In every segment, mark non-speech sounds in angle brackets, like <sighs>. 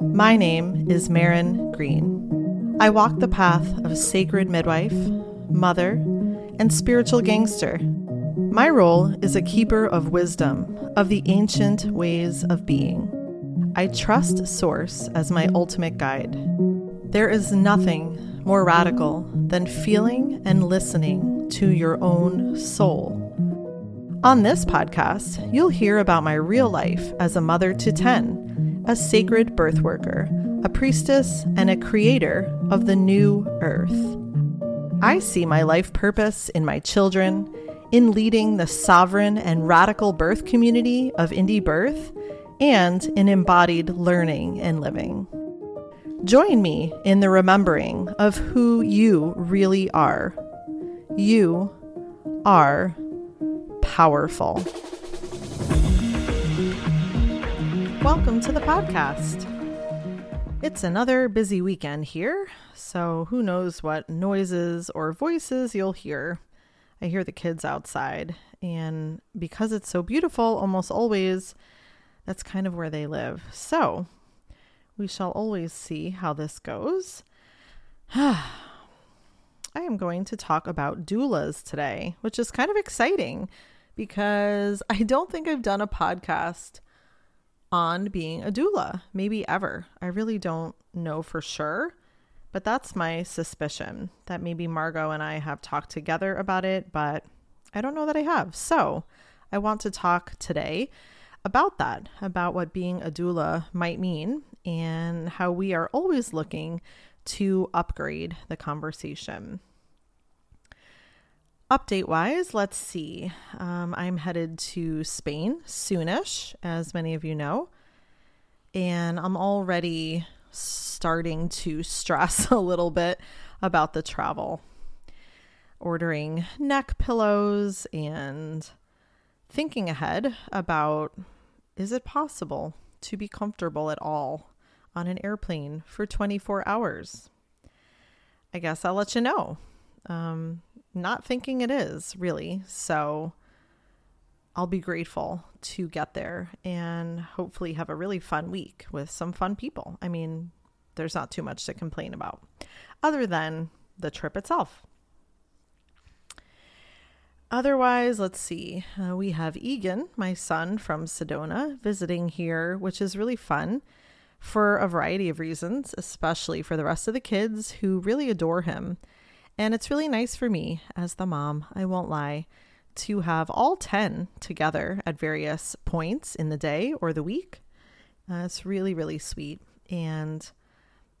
My name is Maryn Green. I walk the path of sacred midwife, mother, and spiritual gangster. My role is a keeper of wisdom of the ancient ways of being. I trust Source as my ultimate guide. There is nothing more radical than feeling and listening to your own soul. On this podcast, you'll hear about my real life as a mother to 10, a sacred birth worker, a priestess, and a creator of the new earth. I see my life purpose in my children, in leading the sovereign and radical birth community of Indie Birth, and in embodied learning and living. Join me in the remembering of who you really are. You are powerful. Welcome to the podcast. It's another busy weekend here, so who knows what noises or voices you'll hear. I hear the kids outside, and because it's so beautiful, almost always, that's kind of where they live. So, we shall always see how this goes. <sighs> I am going to talk about doulas today, which is kind of exciting because I don't think I've done a podcast on being a doula, maybe ever. I really don't know for sure, but that's my suspicion that maybe Margo and I have talked together about it, but I don't know that I have. So I want to talk today about that, about what being a doula might mean and how we are always looking to upgrade the conversation. Update wise, let's see. Um, I'm headed to Spain soonish, as many of you know, and I'm already starting to stress <laughs> a little bit about the travel. Ordering neck pillows and thinking ahead about is it possible to be comfortable at all on an airplane for 24 hours? I guess I'll let you know. Um, not thinking it is really. So I'll be grateful to get there and hopefully have a really fun week with some fun people. I mean, there's not too much to complain about other than the trip itself. Otherwise, let's see. Uh, we have Egan, my son from Sedona, visiting here, which is really fun for a variety of reasons, especially for the rest of the kids who really adore him. And it's really nice for me as the mom, I won't lie, to have all 10 together at various points in the day or the week. Uh, it's really, really sweet. And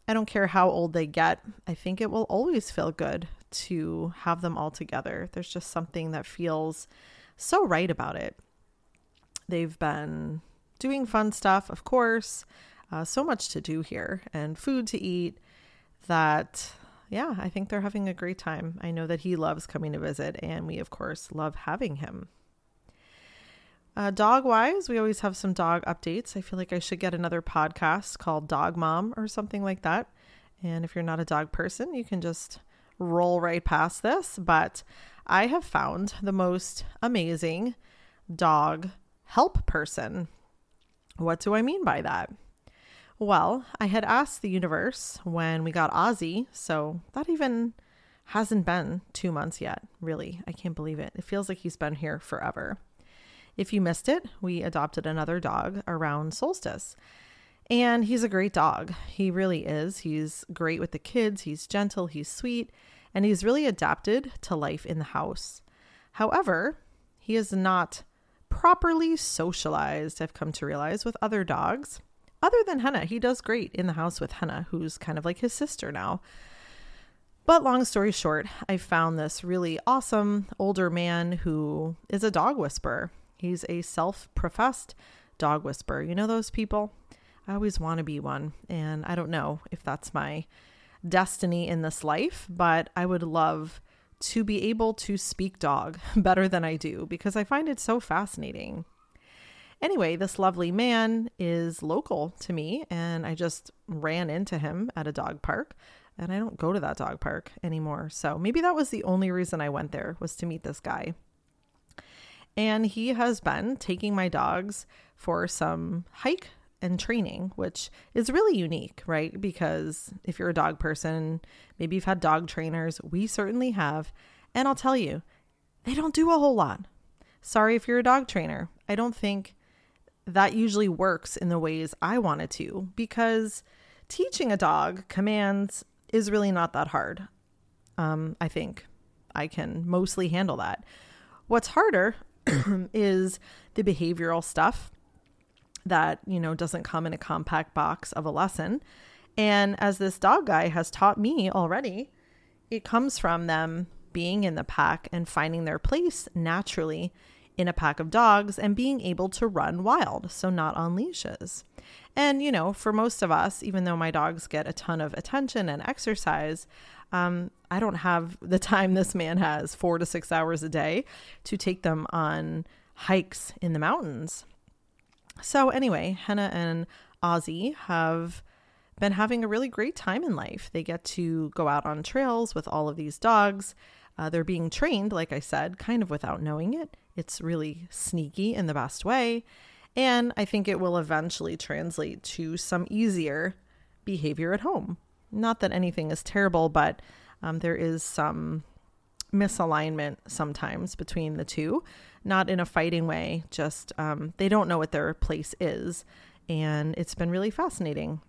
I don't care how old they get, I think it will always feel good to have them all together. There's just something that feels so right about it. They've been doing fun stuff, of course, uh, so much to do here and food to eat that, yeah, I think they're having a great time. I know that he loves coming to visit, and we, of course, love having him. Uh, dog wise, we always have some dog updates. I feel like I should get another podcast called Dog Mom or something like that. And if you're not a dog person, you can just roll right past this, but I have found the most amazing dog help person. What do I mean by that? Well, I had asked the universe when we got Ozzy, so that even hasn't been two months yet, really. I can't believe it. It feels like he's been here forever. If you missed it, we adopted another dog around solstice. And he's a great dog. He really is. He's great with the kids. He's gentle. He's sweet. And he's really adapted to life in the house. However, he is not properly socialized, I've come to realize, with other dogs. Other than Henna, he does great in the house with Henna, who's kind of like his sister now. But long story short, I found this really awesome older man who is a dog whisperer. He's a self professed dog whisperer. You know those people? I always want to be one. And I don't know if that's my destiny in this life, but I would love to be able to speak dog <laughs> better than I do because I find it so fascinating. Anyway, this lovely man is local to me, and I just ran into him at a dog park. And I don't go to that dog park anymore. So maybe that was the only reason I went there was to meet this guy. And he has been taking my dogs for some hike and training, which is really unique, right? Because if you're a dog person, maybe you've had dog trainers, we certainly have. And I'll tell you, they don't do a whole lot. Sorry if you're a dog trainer. I don't think that usually works in the ways I want it to because teaching a dog commands is really not that hard. Um, I think I can mostly handle that. What's harder <clears throat> is the behavioral stuff that, you know, doesn't come in a compact box of a lesson. And as this dog guy has taught me already, it comes from them being in the pack and finding their place naturally in a pack of dogs and being able to run wild, so not on leashes. And, you know, for most of us, even though my dogs get a ton of attention and exercise, um, I don't have the <laughs> time this man has, four to six hours a day, to take them on hikes in the mountains. So, anyway, Henna and Ozzy have been having a really great time in life. They get to go out on trails with all of these dogs. Uh, they're being trained, like I said, kind of without knowing it. It's really sneaky in the best way. And I think it will eventually translate to some easier behavior at home. Not that anything is terrible, but um, there is some misalignment sometimes between the two, not in a fighting way, just um, they don't know what their place is. And it's been really fascinating.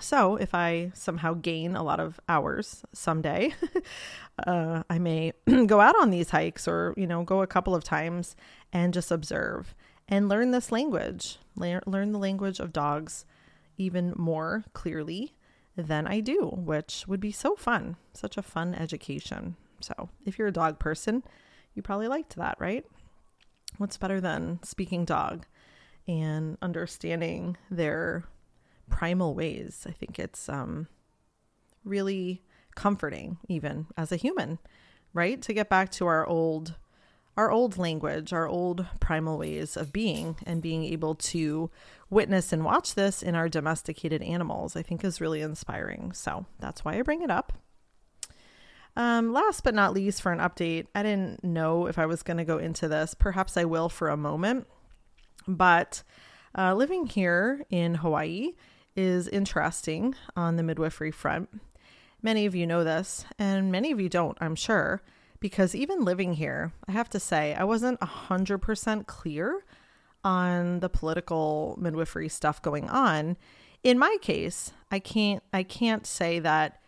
So, if I somehow gain a lot of hours someday, <laughs> uh, I may <clears throat> go out on these hikes or, you know, go a couple of times and just observe and learn this language, learn the language of dogs even more clearly than I do, which would be so fun. Such a fun education. So, if you're a dog person, you probably liked that, right? What's better than speaking dog and understanding their primal ways? I think it's um, really comforting, even as a human, right? To get back to our old our old language, our old primal ways of being, and being able to witness and watch this in our domesticated animals, I think is really inspiring. So that's why I bring it up. Um, last but not least, for an update, I didn't know if I was going to go into this. Perhaps I will for a moment. But uh, living here in Hawaii is interesting on the midwifery front. Many of you know this, and many of you don't, I'm sure because even living here, I have to say, I wasn't 100% clear on the political midwifery stuff going on. In my case, I can't I can't say that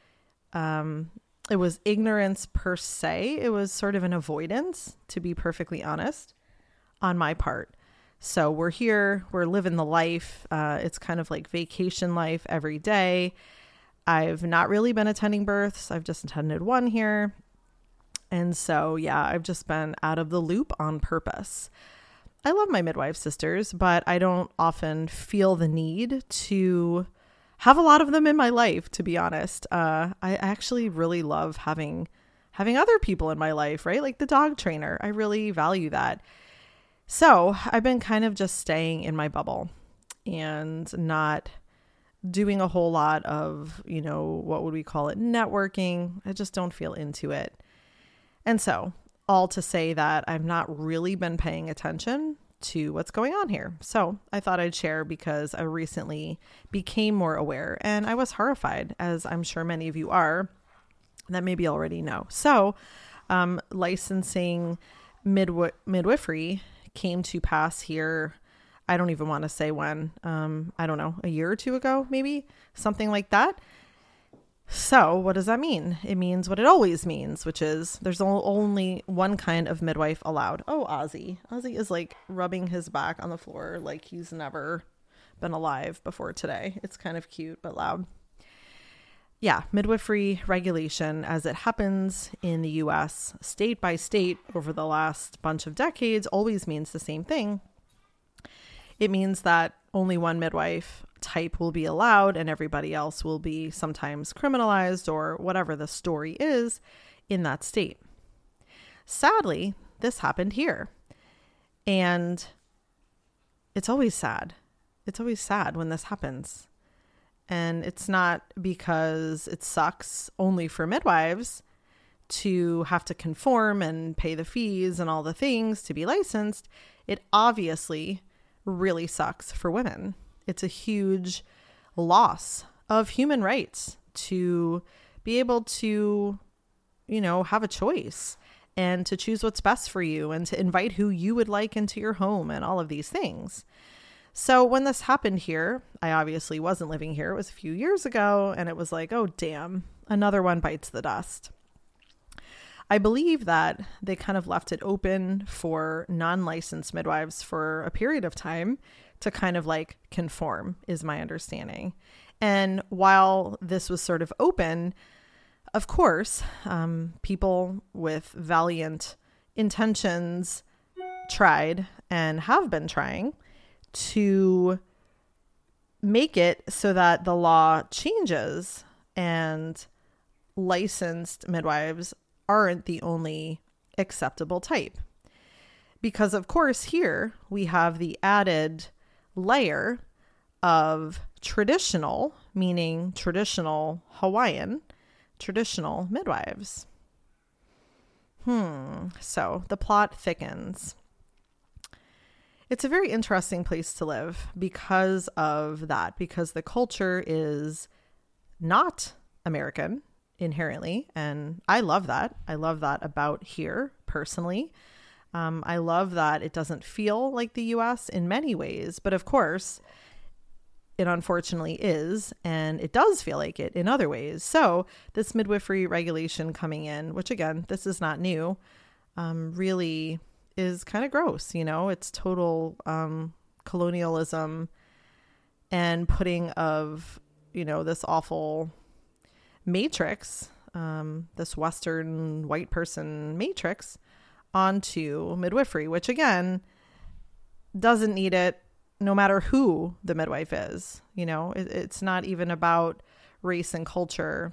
um, it was ignorance per se. It was sort of an avoidance, to be perfectly honest, on my part. So we're here, we're living the life. Uh, it's kind of like vacation life every day. I've not really been attending births. I've just attended one here. And so, yeah, I've just been out of the loop on purpose. I love my midwife sisters, but I don't often feel the need to have a lot of them in my life, to be honest. Uh, I actually really love having having other people in my life, right? Like the dog trainer. I really value that. So I've been kind of just staying in my bubble and not doing a whole lot of, you know, what would we call it? Networking. I just don't feel into it. And so, all to say that I've not really been paying attention to what's going on here. So, I thought I'd share because I recently became more aware and I was horrified, as I'm sure many of you are, that maybe already know. So, um, licensing midwi- midwifery came to pass here. I don't even want to say when. Um, I don't know, a year or two ago, maybe something like that. So, what does that mean? It means what it always means, which is there's only one kind of midwife allowed. Oh, Ozzy. Ozzy is like rubbing his back on the floor like he's never been alive before today. It's kind of cute but loud. Yeah, midwifery regulation, as it happens in the US, state by state over the last bunch of decades, always means the same thing. It means that only one midwife type will be allowed and everybody else will be sometimes criminalized or whatever the story is in that state. Sadly, this happened here. And it's always sad. It's always sad when this happens. And it's not because it sucks only for midwives to have to conform and pay the fees and all the things to be licensed. It obviously really sucks for women It's a huge loss of human rights to be able to, you know, have a choice and to choose what's best for you and to invite who you would like into your home and all of these things. So when this happened here, I obviously wasn't living here. It was a few years ago and it was like, oh damn, another one bites the dust. I believe that they kind of left it open for non licensed midwives for a period of time to kind of like conform, is my understanding. And while this was sort of open, of course, um, people with valiant intentions tried and have been trying to make it so that the law changes and licensed midwives aren't the only acceptable type. Because, of course, here we have the added layer of traditional, meaning traditional Hawaiian, traditional midwives. Hmm, so the plot thickens. It's a very interesting place to live because of that, because the culture is not American inherently. And I love that. I love that about here personally. Um, I love that it doesn't feel like the US in many ways, but of course, it unfortunately is, and it does feel like it in other ways. So, this midwifery regulation coming in, which again, this is not new, um, really is kind of gross. You know, it's total um, colonialism and putting of, you know, this awful matrix, um, this Western white person matrix, onto midwifery, which again doesn't need it no matter who the midwife is. You know, it, it's not even about race and culture.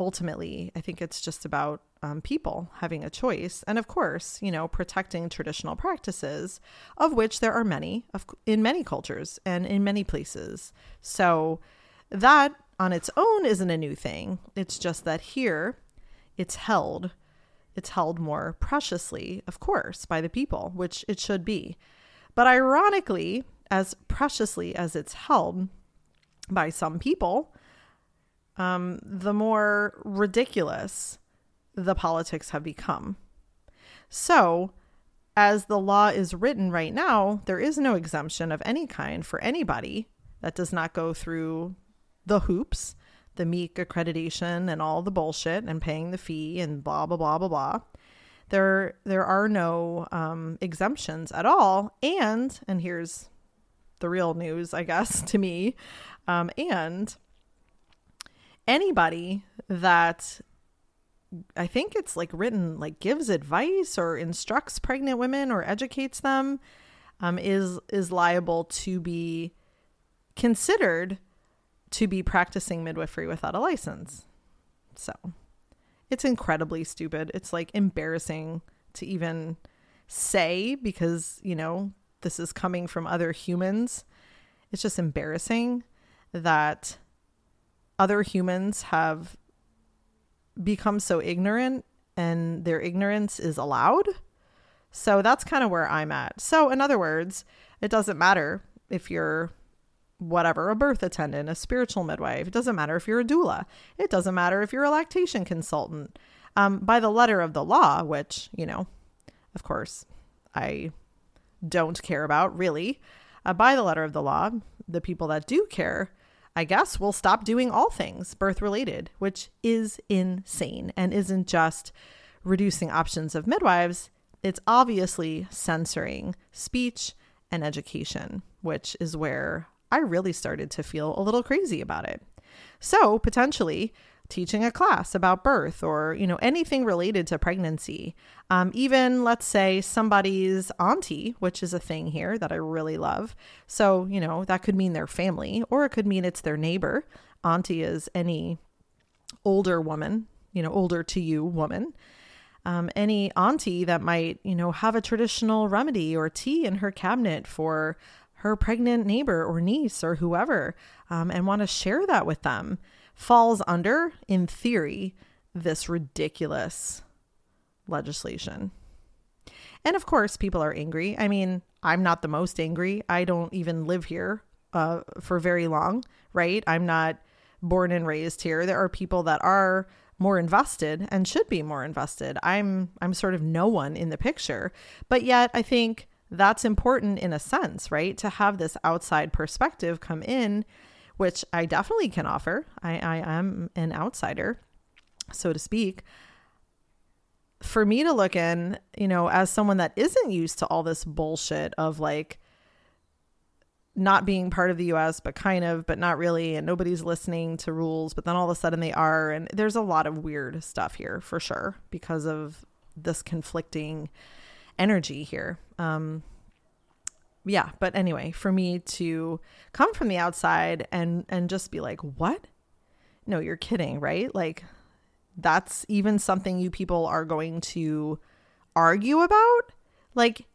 Ultimately, I think it's just about um, people having a choice. And of course, you know, protecting traditional practices, of which there are many of, in many cultures and in many places. So that on its own isn't a new thing. It's just that here it's held. It's held more preciously, of course, by the people, which it should be. But ironically, as preciously as it's held by some people, um, the more ridiculous the politics have become. So, as the law is written right now, there is no exemption of any kind for anybody that does not go through the hoops, the meek accreditation and all the bullshit and paying the fee and blah blah blah blah blah. There there are no um, exemptions at all, and and here's the real news, I guess, <laughs> to me, um, and anybody that I think it's like written like gives advice or instructs pregnant women or educates them um, is is liable to be considered to be practicing midwifery without a license. So it's incredibly stupid. It's like embarrassing to even say because, you know, this is coming from other humans. It's just embarrassing that other humans have become so ignorant and their ignorance is allowed. So that's kind of where I'm at. So, in other words, it doesn't matter if you're whatever, a birth attendant, a spiritual midwife. It doesn't matter if you're a doula. It doesn't matter if you're a lactation consultant. Um, by the letter of the law, which, you know, of course, I don't care about really. Uh, by the letter of the law, the people that do care I guess we'll stop doing all things birth related, which is insane and isn't just reducing options of midwives, it's obviously censoring speech and education, which is where I really started to feel a little crazy about it. So, potentially, teaching a class about birth or you know anything related to pregnancy. Um, even let's say somebody's auntie which is a thing here that i really love. So you know that could mean their family or it could mean it's their neighbor. Auntie is any older woman you know older to you woman. Um, any auntie that might you know have a traditional remedy or tea in her cabinet for her pregnant neighbor or niece or whoever um, and want to share that with them falls under, in theory, this ridiculous legislation. And of course, people are angry. I mean, I'm not the most angry. I don't even live here. uh, for very long, right? I'm not born and raised here. There are people that are more invested and should be more invested. I'm I'm sort of no one in the picture. But yet I think that's important in a sense, right? To have this outside perspective come in, which I definitely can offer. I, I am an outsider, so to speak. For me to look in, you know, as someone that isn't used to all this bullshit of like not being part of the US, but kind of, but not really, and nobody's listening to rules, but then all of a sudden they are. And there's a lot of weird stuff here for sure because of this conflicting energy here. Um, yeah, but anyway, for me to come from the outside and and just be like, "What? No, you're kidding, right?" Like that's even something you people are going to argue about? Like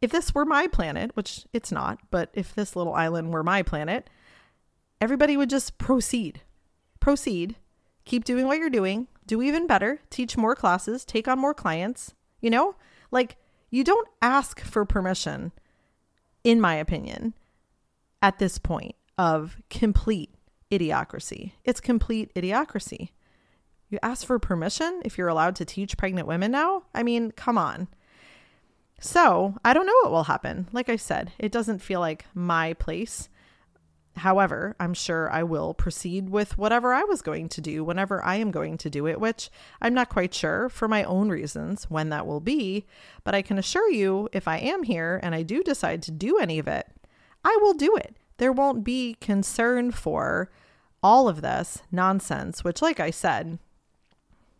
if this were my planet, which it's not, but if this little island were my planet, everybody would just proceed. Proceed. Keep doing what you're doing. Do even better. Teach more classes. Take on more clients. You know, like you don't ask for permission, in my opinion, at this point of complete idiocracy. It's complete idiocracy. You ask for permission if you're allowed to teach pregnant women now? I mean, come on. So I don't know what will happen. Like I said, it doesn't feel like my place. However, I'm sure I will proceed with whatever I was going to do whenever I am going to do it, which I'm not quite sure for my own reasons when that will be. But I can assure you, if I am here and I do decide to do any of it, I will do it. There won't be concern for all of this nonsense, which, like I said,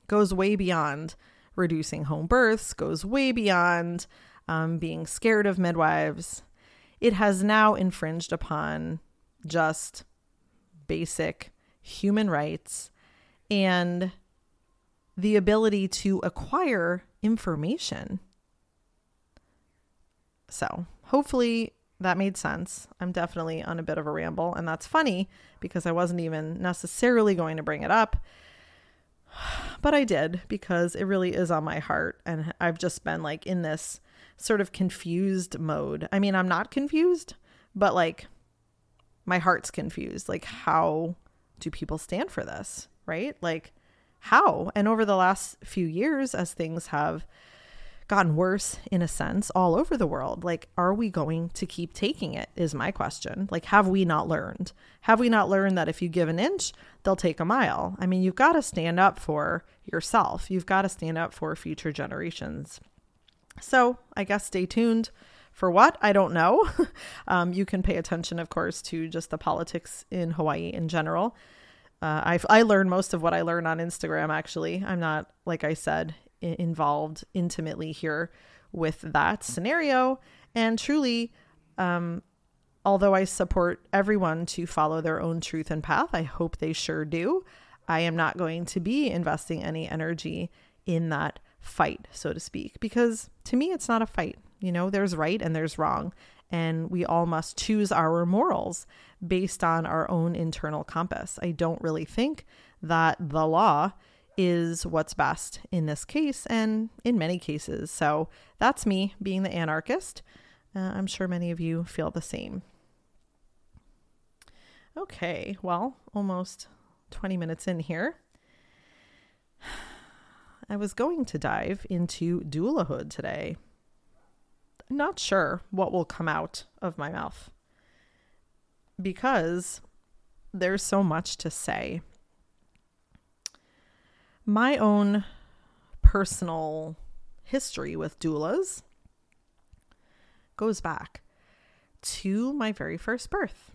goes way beyond reducing home births, goes way beyond um, being scared of midwives. It has now infringed upon just basic human rights and the ability to acquire information. So, hopefully, that made sense. I'm definitely on a bit of a ramble, and that's funny because I wasn't even necessarily going to bring it up. But I did because it really is on my heart. And I've just been like in this sort of confused mode. I mean, I'm not confused, but like my heart's confused. Like, how do people stand for this? Right? Like, how? And over the last few years, as things have gotten worse in a sense all over the world. Like, are we going to keep taking it? Is my question. Like, have we not learned? Have we not learned that if you give an inch, they'll take a mile? I mean, you've got to stand up for yourself, you've got to stand up for future generations. So, I guess stay tuned. For what? I don't know. <laughs> um, you can pay attention, of course, to just the politics in Hawaii in general. Uh, I, I learn most of what I learn on Instagram, actually. I'm not, like I said, involved intimately here with that scenario. And truly, um, although I support everyone to follow their own truth and path, I hope they sure do. I am not going to be investing any energy in that fight, so to speak, because to me, it's not a fight. You know, there's right and there's wrong. And we all must choose our morals based on our own internal compass. I don't really think that the law is what's best in this case and in many cases. So that's me being the anarchist. Uh, I'm sure many of you feel the same. Okay, well, almost 20 minutes in here. <sighs> I was going to dive into doulahood today. Not sure what will come out of my mouth because there's so much to say my own personal history with doulas goes back to my very first birth.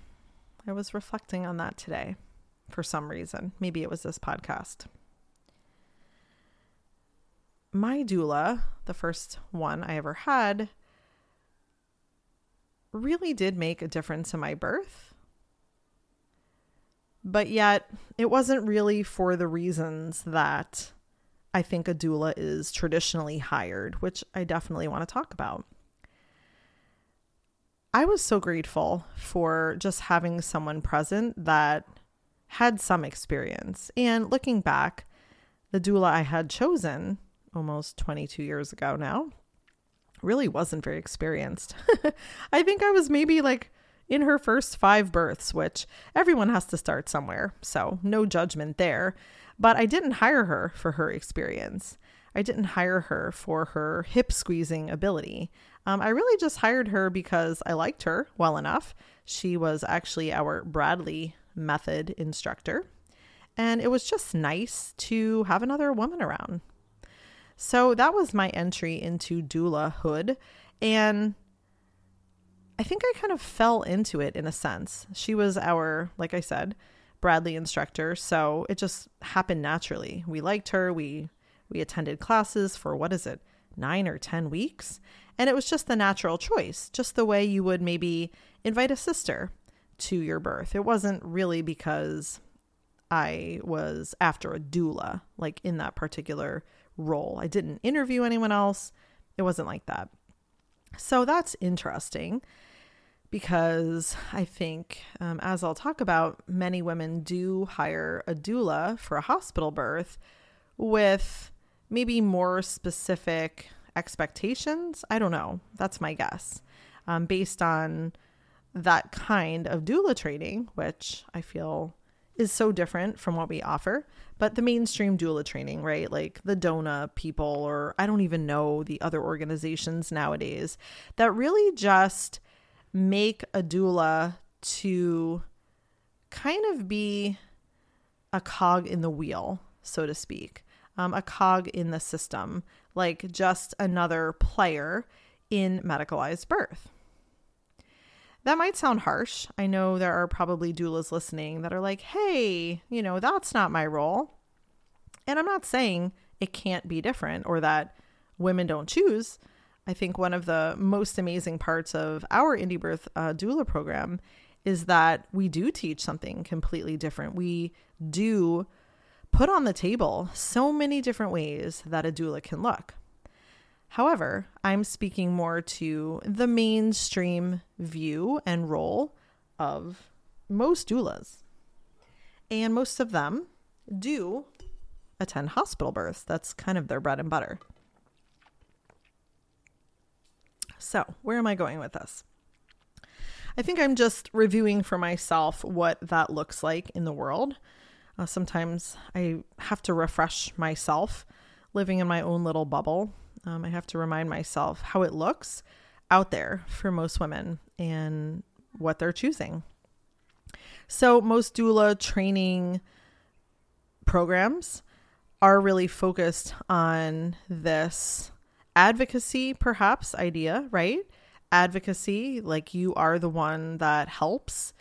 I was reflecting on that today for some reason. Maybe it was this podcast. My doula, the first one I ever had, really did make a difference in my birth. But yet, it wasn't really for the reasons that I think a doula is traditionally hired, which I definitely want to talk about. I was so grateful for just having someone present that had some experience. And looking back, the doula I had chosen almost 22 years ago now really wasn't very experienced. <laughs> I think I was maybe like in her first five births, which everyone has to start somewhere, so no judgment there. But I didn't hire her for her experience. I didn't hire her for her hip squeezing ability. Um, I really just hired her because I liked her well enough. She was actually our Bradley method instructor, and it was just nice to have another woman around. So that was my entry into doula hood. And I think I kind of fell into it in a sense. She was our, like I said, Bradley instructor, so it just happened naturally. We liked her. We we attended classes for what is it? 9 or 10 weeks, and it was just the natural choice, just the way you would maybe invite a sister to your birth. It wasn't really because I was after a doula, like in that particular role. I didn't interview anyone else. It wasn't like that. So that's interesting because I think, um, as I'll talk about, many women do hire a doula for a hospital birth with maybe more specific expectations. I don't know. That's my guess. Um, based on that kind of doula training, which I feel is so different from what we offer. But the mainstream doula training, right? Like the DONA people, or I don't even know the other organizations nowadays that really just make a doula to kind of be a cog in the wheel, so to speak, um, a cog in the system, like just another player in medicalized birth. That might sound harsh. I know there are probably doulas listening that are like, hey, you know, that's not my role. And I'm not saying it can't be different or that women don't choose. I think one of the most amazing parts of our Indie Birth uh, doula program is that we do teach something completely different. We do put on the table so many different ways that a doula can look. However, I'm speaking more to the mainstream view and role of most doulas. And most of them do attend hospital births. That's kind of their bread and butter. So, where am I going with this? I think I'm just reviewing for myself what that looks like in the world. Uh, sometimes I have to refresh myself living in my own little bubble um, I have to remind myself how it looks out there for most women and what they're choosing. So, most doula training programs are really focused on this advocacy, perhaps, idea, right? Advocacy, like you are the one that helps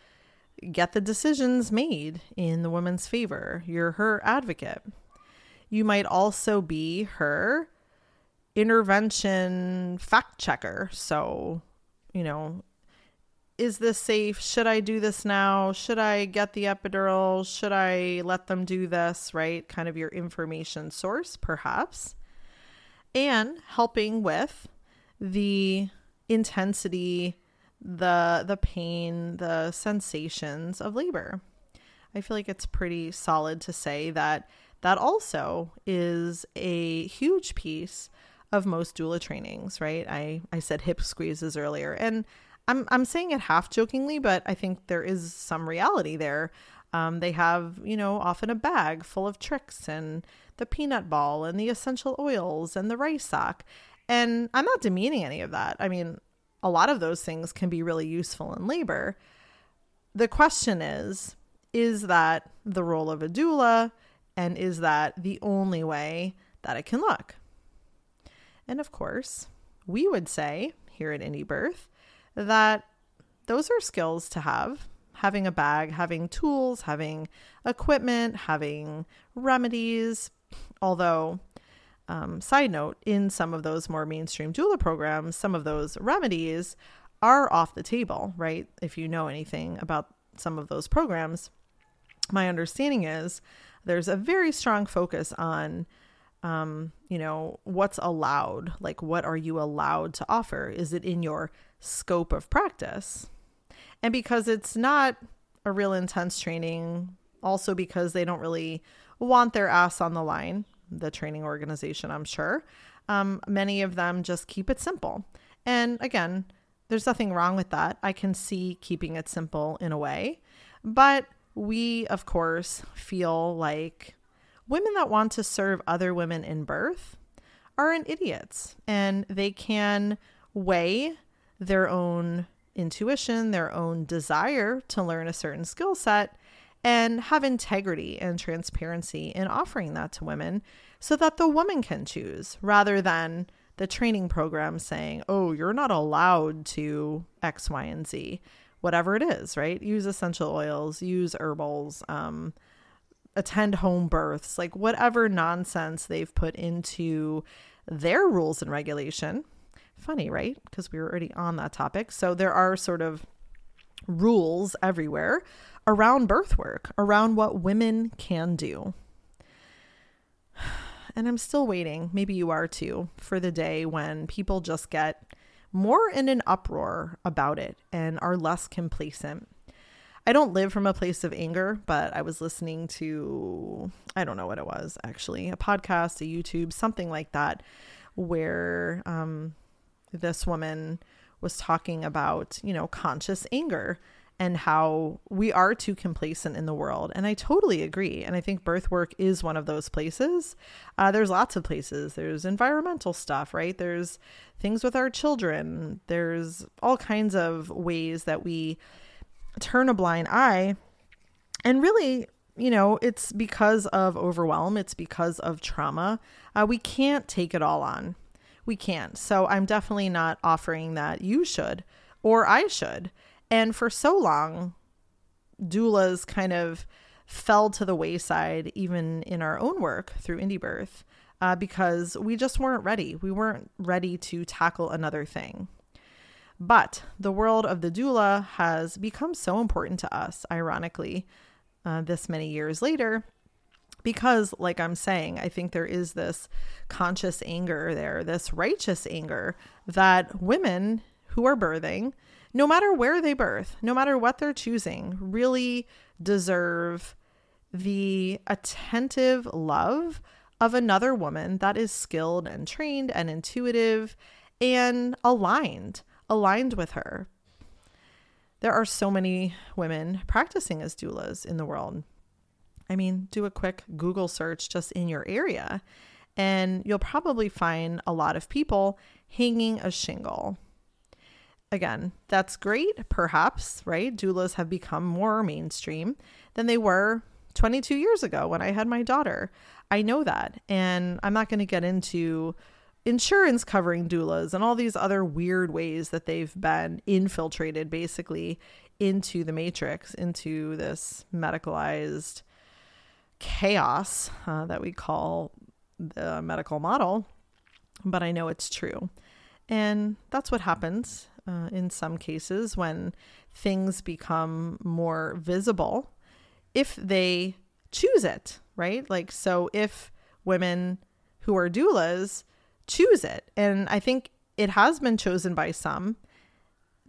get the decisions made in the woman's favor. You're her advocate. You might also be her intervention fact checker. So, you know, is this safe? Should I do this now? Should I get the epidural? Should I let them do this? Right? Kind of your information source, perhaps. And helping with the intensity, the the pain, the sensations of labor. I feel like it's pretty solid to say that that also is a huge piece of most doula trainings, right? I, I said hip squeezes earlier, and I'm, I'm saying it half jokingly, but I think there is some reality there. Um, they have, you know, often a bag full of tricks and the peanut ball and the essential oils and the rice sock. And I'm not demeaning any of that. I mean, a lot of those things can be really useful in labor. The question is is that the role of a doula? And is that the only way that it can look? And of course, we would say here at Indie Birth that those are skills to have. Having a bag, having tools, having equipment, having remedies. Although, um, side note, in some of those more mainstream doula programs, some of those remedies are off the table, right? If you know anything about some of those programs, my understanding is there's a very strong focus on um, you know, what's allowed? Like, what are you allowed to offer? Is it in your scope of practice? And because it's not a real intense training, also because they don't really want their ass on the line, the training organization, I'm sure, um, many of them just keep it simple. And again, there's nothing wrong with that. I can see keeping it simple in a way. But we, of course, feel like women that want to serve other women in birth aren't idiots and they can weigh their own intuition, their own desire to learn a certain skill set, and have integrity and transparency in offering that to women so that the woman can choose rather than the training program saying, oh, you're not allowed to X, Y, and Z, whatever it is, right? Use essential oils, use herbals, um, attend home births, like whatever nonsense they've put into their rules and regulation. Funny, right? Because we were already on that topic. So there are sort of rules everywhere around birth work, around what women can do. <sighs> And I'm still waiting, maybe you are too, for the day when people just get more in an uproar about it and are less complacent. I don't live from a place of anger, but I was listening to, I don't know what it was actually, a podcast, a YouTube, something like that, where um, this woman was talking about, you know, conscious anger and how we are too complacent in the world. And I totally agree. And I think birth work is one of those places. Uh, there's lots of places. There's environmental stuff, right? There's things with our children. There's all kinds of ways that we turn a blind eye. And really, you know, it's because of overwhelm, it's because of trauma. Uh, we can't take it all on. We can't. So I'm definitely not offering that you should or I should. And for so long, doulas kind of fell to the wayside, even in our own work through Indie Birth, uh, because we just weren't ready. We weren't ready to tackle another thing. But the world of the doula has become so important to us, ironically, uh, this many years later, because, like I'm saying, I think there is this conscious anger there, this righteous anger that women who are birthing no matter where they birth, no matter what they're choosing, really deserve the attentive love of another woman that is skilled and trained and intuitive and aligned, aligned with her. There are so many women practicing as doulas in the world. I mean, do a quick Google search just in your area, and you'll probably find a lot of people hanging a shingle again, that's great, perhaps, right? Doulas have become more mainstream than they were 22 years ago when I had my daughter. I know that. And I'm not going to get into insurance covering doulas and all these other weird ways that they've been infiltrated basically into the matrix, into this medicalized chaos uh, that we call the medical model. But I know it's true. And that's what happens uh, in some cases when things become more visible if they choose it, right? Like, so if women who are doulas choose it, and I think it has been chosen by some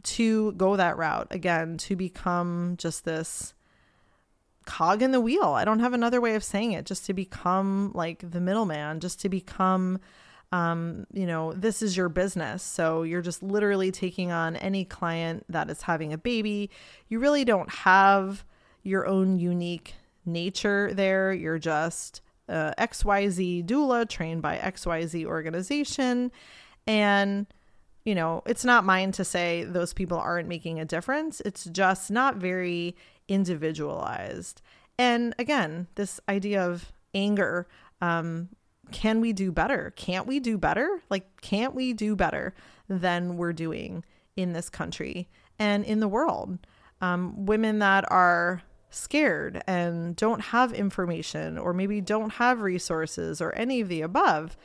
to go that route again, to become just this cog in the wheel. I don't have another way of saying it, just to become like the middleman, just to become um, you know, this is your business. So you're just literally taking on any client that is having a baby. You really don't have your own unique nature there. You're just uh, XYZ doula trained by XYZ organization. And, you know, it's not mine to say those people aren't making a difference. It's just not very individualized. And again, this idea of anger um, can we do better? Can't we do better? Like, can't we do better than we're doing in this country and in the world? Um, women that are scared and don't have information or maybe don't have resources or any of the above,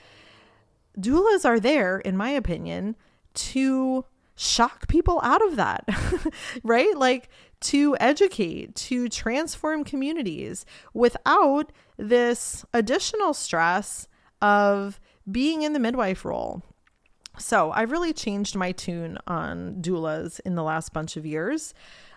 doulas are there, in my opinion, to shock people out of that, <laughs> right? Like to educate, to transform communities without this additional stress of being in the midwife role. So I've really changed my tune on doulas in the last bunch of years.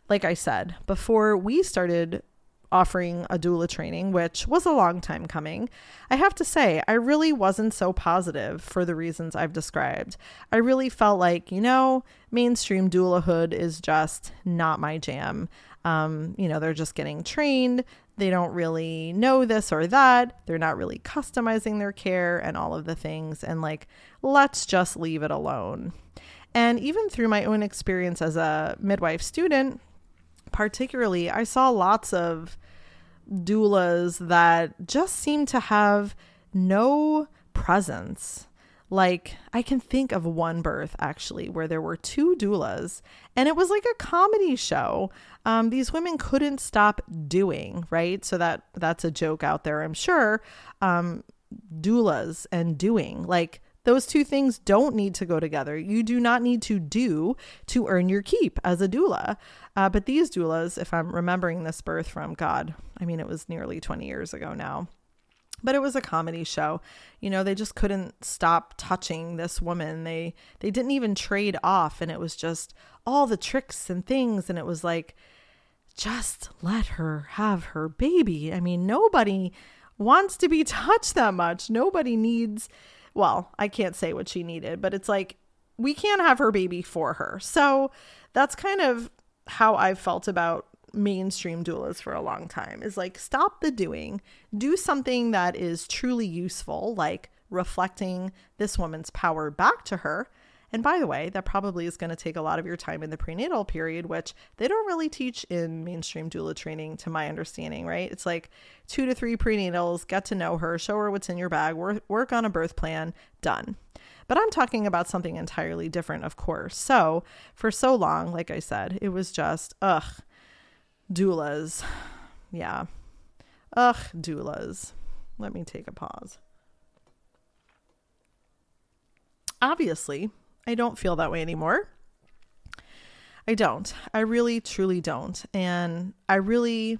Like I said, before we started offering a doula training, which was a long time coming, I have to say, I really wasn't so positive for the reasons I've described. I really felt like, you know, mainstream doulahood is just not my jam. Um, you know, they're just getting trained. They don't really know this or that. They're not really customizing their care and all of the things. And like, let's just leave it alone. And even through my own experience as a midwife student, particularly, I saw lots of doulas that just seem to have no presence. Like, I can think of one birth actually where there were two doulas and it was like a comedy show. Um, these women couldn't stop doing, right? So that that's a joke out there, I'm sure. Um, doulas and doing. Like, those two things don't need to go together. You do not need to do to earn your keep as a doula. Uh, but these doulas, if I'm remembering this birth from God, I mean, it was nearly 20 years ago now but it was a comedy show you know they just couldn't stop touching this woman they they didn't even trade off and it was just all the tricks and things and it was like just let her have her baby i mean nobody wants to be <laughs> touched that much nobody needs well, I can't say what she needed, but it's like we can't have her baby for her. So that's kind of how I've felt about mainstream doulas for a long time is like stop the doing, do something that is truly useful, like reflecting this woman's power back to her and by the way, that probably is going to take a lot of your time in the prenatal period, which they don't really teach in mainstream doula training, to my understanding, right? It's like two to three prenatals, get to know her, show her what's in your bag, work, work on a birth plan, done. But I'm talking about something entirely different, of course. So for so long, like I said, it was just, ugh, doulas. Yeah. Ugh, doulas. Let me take a pause. Obviously, I don't feel that way anymore. I don't. I really, truly don't. And I really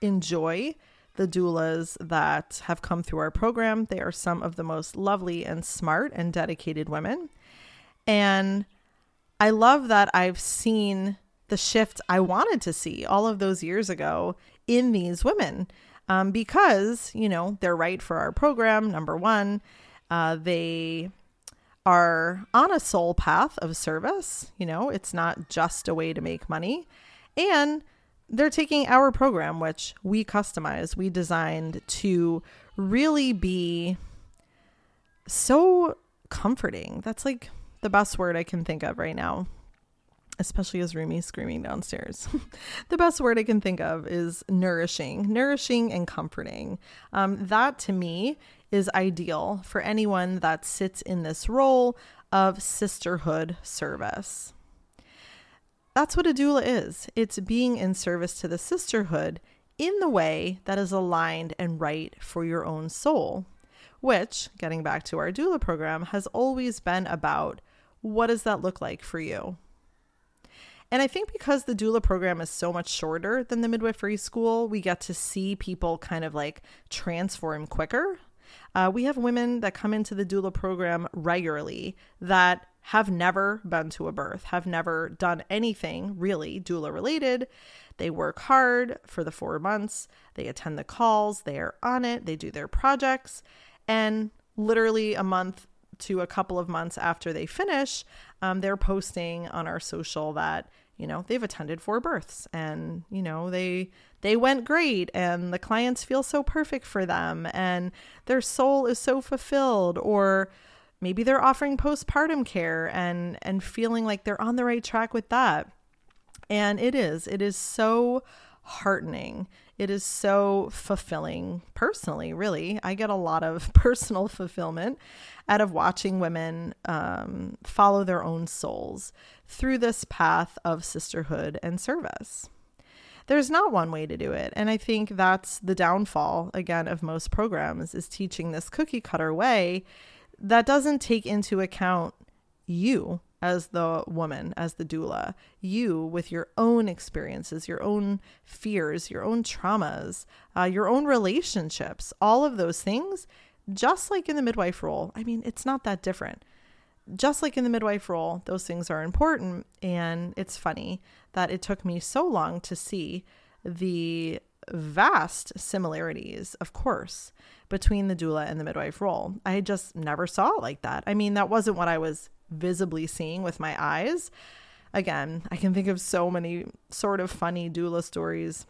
enjoy the doulas that have come through our program. They are some of the most lovely and smart and dedicated women. And I love that I've seen the shift I wanted to see all of those years ago in these women um, because, you know, they're right for our program, number one. Uh, they are on a soul path of service. You know, it's not just a way to make money. And they're taking our program, which we customize, we designed to really be so comforting. That's like the best word I can think of right now, especially as Rumi's screaming downstairs. <laughs> the best word I can think of is nourishing, nourishing and comforting. Um, that to me is ideal for anyone that sits in this role of sisterhood service. That's what a doula is it's being in service to the sisterhood in the way that is aligned and right for your own soul, which, getting back to our doula program, has always been about what does that look like for you? And I think because the doula program is so much shorter than the midwifery school, we get to see people kind of like transform quicker uh, we have women that come into the doula program regularly that have never been to a birth, have never done anything really doula related. They work hard for the four months, they attend the calls, they are on it, they do their projects, and literally a month to a couple of months after they finish, um, they're posting on our social that you know they've attended four births and you know they they went great and the clients feel so perfect for them and their soul is so fulfilled or maybe they're offering postpartum care and and feeling like they're on the right track with that. And it is it is so heartening it is so fulfilling personally really i get a lot of <laughs> personal fulfillment out of watching women um, follow their own souls through this path of sisterhood and service there's not one way to do it. And I think that's the downfall, again, of most programs is teaching this cookie cutter way that doesn't take into account you as the woman, as the doula, you with your own experiences, your own fears, your own traumas, uh, your own relationships, all of those things, just like in the midwife role. I mean, it's not that different just like in the midwife role, those things are important. And it's funny that it took me so long to see the vast similarities, of course, between the doula and the midwife role. I just never saw it like that. I mean, that wasn't what I was visibly seeing with my eyes. Again, I can think of so many sort of funny doula stories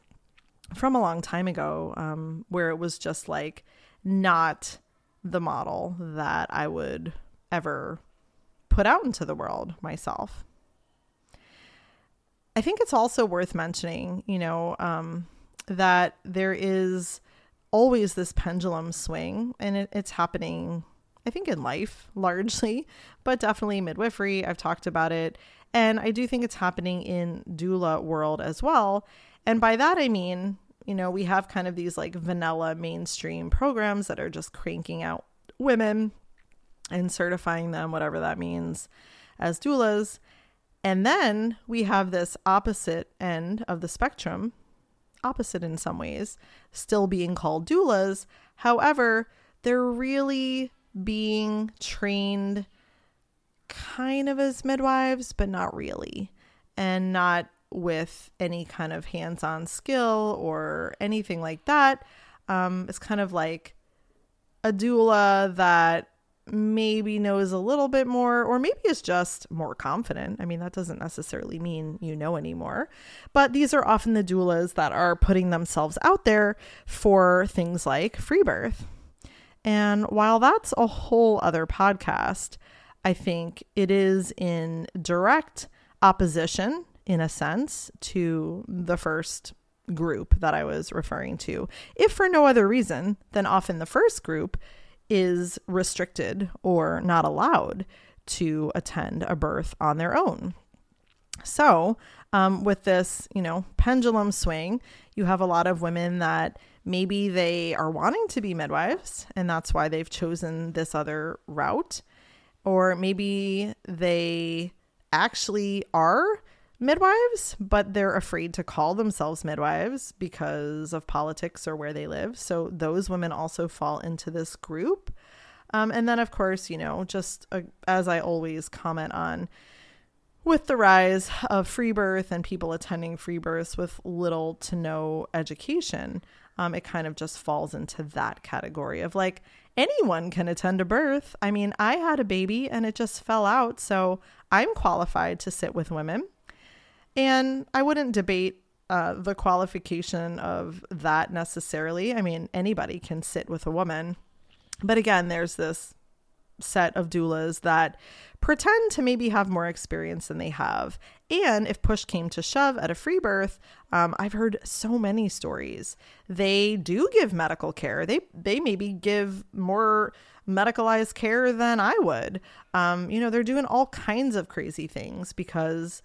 from a long time ago um, where it was just like not the model that I would ever put out into the world myself. I think it's also worth mentioning, you know, um, that there is always this pendulum swing, and it, it's happening, I think, in life <laughs> largely, but definitely midwifery. I've talked about it. And I do think it's happening in doula world as well. And by that, I mean, you know, we have kind of these like vanilla mainstream programs that are just cranking out women and certifying them, whatever that means, as doulas. And then we have this opposite end of the spectrum, opposite in some ways, still being called doulas. However, they're really being trained kind of as midwives, but not really, and not with any kind of hands on skill or anything like that. Um, it's kind of like a doula that maybe knows a little bit more, or maybe is just more confident. I mean, that doesn't necessarily mean you know anymore. But these are often the doulas that are putting themselves out there for things like free birth. And while that's a whole other podcast, I think it is in direct opposition, in a sense, to the first group that I was referring to, if for no other reason than often the first group is restricted or not allowed to attend a birth on their own. So, um, with this, you know, pendulum swing, you have a lot of women that maybe they are wanting to be midwives and that's why they've chosen this other route. Or maybe they actually are midwives, but they're afraid to call themselves midwives because of politics or where they live. So those women also fall into this group. Um, and then, of course, you know, just uh, as I always comment on, with the rise of free birth and people attending free births with little to no education, um, it kind of just falls into that category of like anyone can attend a birth. I mean, I had a baby and it just fell out, so I'm qualified to sit with women. And I wouldn't debate uh, the qualification of that necessarily. I mean, anybody can sit with a woman. But again, there's this set of doulas that pretend to maybe have more experience than they have. And if push came to shove at a free birth, um, I've heard so many stories. They do give medical care. They they maybe give more medicalized care than I would. Um, you know, they're doing all kinds of crazy things because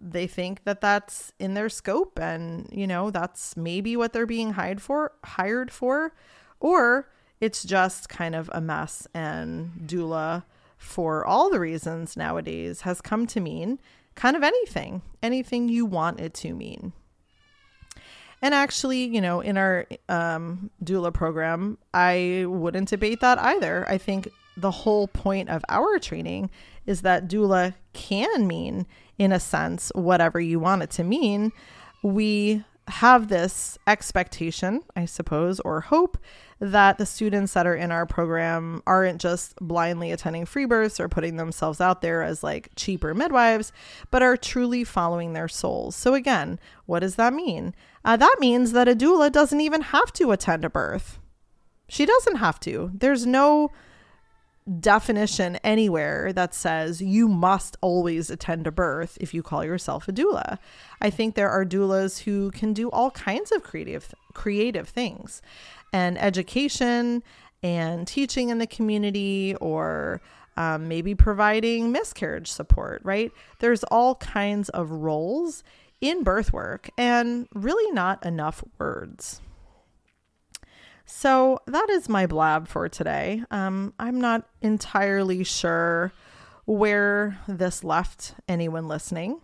they think that that's in their scope and you know that's maybe what they're being hired for hired for or it's just kind of a mess and doula for all the reasons nowadays has come to mean kind of anything anything you want it to mean. And actually you know in our um, doula program i wouldn't debate that either. I think the whole point of our training is that doula can mean in a sense, whatever you want it to mean, we have this expectation, I suppose, or hope that the students that are in our program aren't just blindly attending free births or putting themselves out there as like cheaper midwives, but are truly following their souls. So, again, what does that mean? Uh, that means that a doula doesn't even have to attend a birth. She doesn't have to. There's no definition anywhere that says you must always attend a birth if you call yourself a doula. I think there are doulas who can do all kinds of creative creative things. And education and teaching in the community or um, maybe providing miscarriage support, right? There's all kinds of roles in birth work and really not enough words. So that is my blab for today. Um, I'm not entirely sure where this left anyone listening.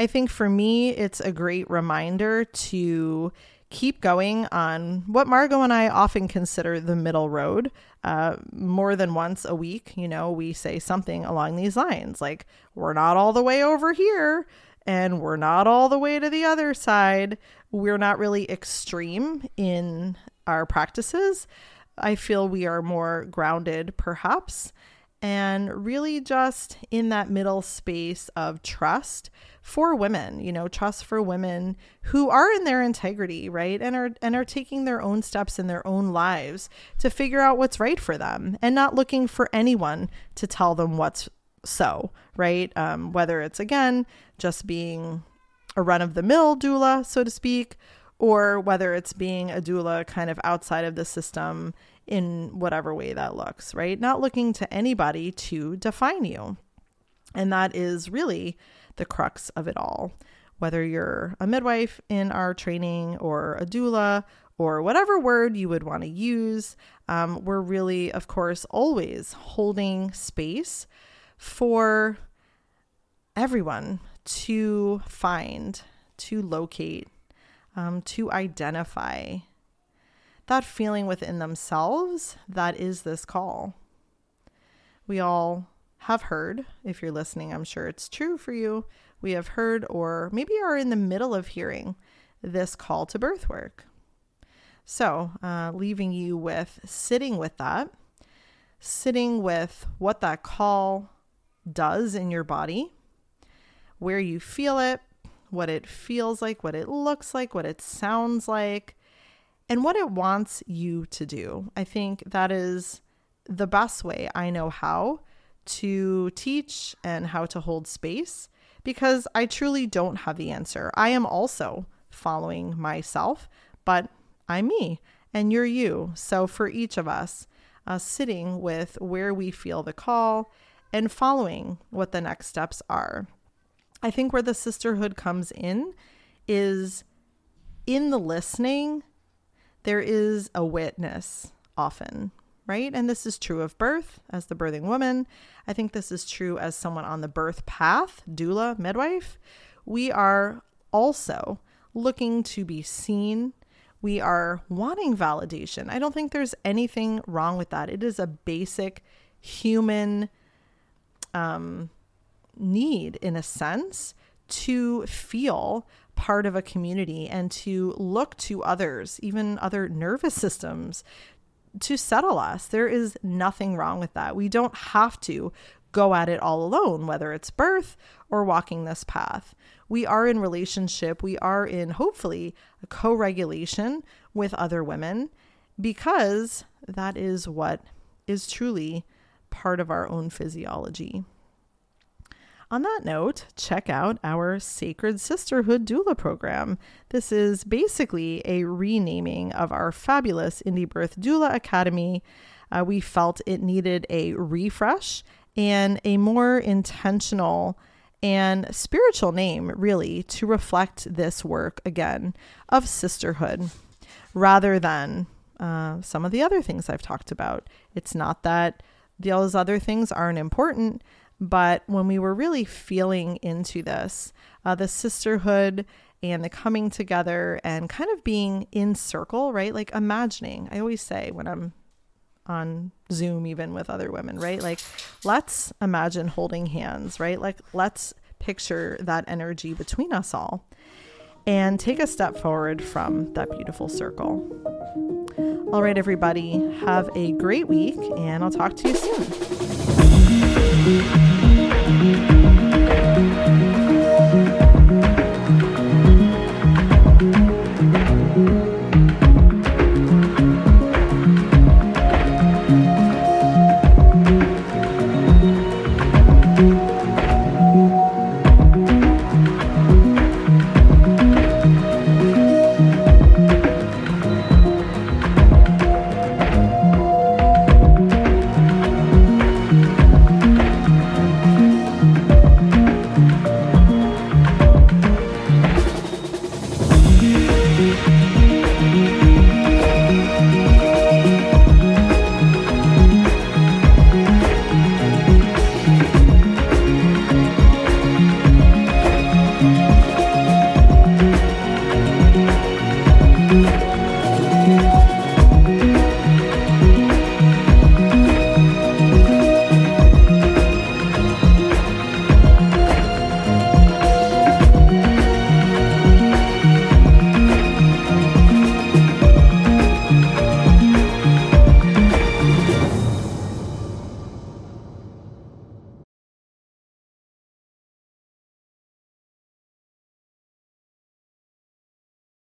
I think for me, it's a great reminder to keep going on what Margo and I often consider the middle road. Uh, more than once a week, you know, we say something along these lines like, we're not all the way over here. and we're not all the way to the other side. We're not really extreme in our practices. I feel we are more grounded, perhaps, and really just in that middle space of trust for women, you know, trust for women who are in their integrity, right? And are and are taking their own steps in their own lives to figure out what's right for them and not looking for anyone to tell them what's so, right? Um, whether it's again just being a run of the mill doula, so to speak, or whether it's being a doula kind of outside of the system in whatever way that looks, right? Not looking to anybody to define you. And that is really the crux of it all. Whether you're a midwife in our training or a doula or whatever word you would want to use, um, we're really, of course, always holding space for everyone to find, to locate, um, to identify that feeling within themselves that is this call. We all have heard, if you're listening, I'm sure it's true for you. We have heard, or maybe are in the middle of hearing, this call to birth work. So, uh, leaving you with sitting with that, sitting with what that call does in your body, where you feel it, what it feels like, what it looks like, what it sounds like, and what it wants you to do. I think that is the best way I know how to teach and how to hold space because I truly don't have the answer. I am also following myself, but I'm me and you're you. So for each of us, uh, sitting with where we feel the call and following what the next steps are. I think where the sisterhood comes in is in the listening, there is a witness often, right? And this is true of birth as the birthing woman. I think this is true as someone on the birth path, doula, midwife. We are also looking to be seen. We are wanting validation. I don't think there's anything wrong with that. It is a basic human um, need, in a sense, to feel part of a community and to look to others, even other nervous systems, to settle us. There is nothing wrong with that. We don't have to go at it all alone, whether it's birth or walking this path. We are in relationship, we are in hopefully a co regulation with other women because that is what is truly part of our own physiology. On that note, check out our Sacred Sisterhood Doula program. This is basically a renaming of our fabulous Indie Birth Doula Academy. Uh, we felt it needed a refresh and a more intentional and spiritual name, really, to reflect this work again of sisterhood rather than uh, some of the other things I've talked about. It's not that those other things aren't important, but when we were really feeling into this, uh, the sisterhood and the coming together and kind of being in circle, right? Like imagining, I always say when I'm on Zoom, even with other women, right? Like, let's imagine holding hands, right? Like, let's picture that energy between us all and take a step forward from that beautiful circle. All right, everybody, have a great week, and I'll talk to you soon. thank you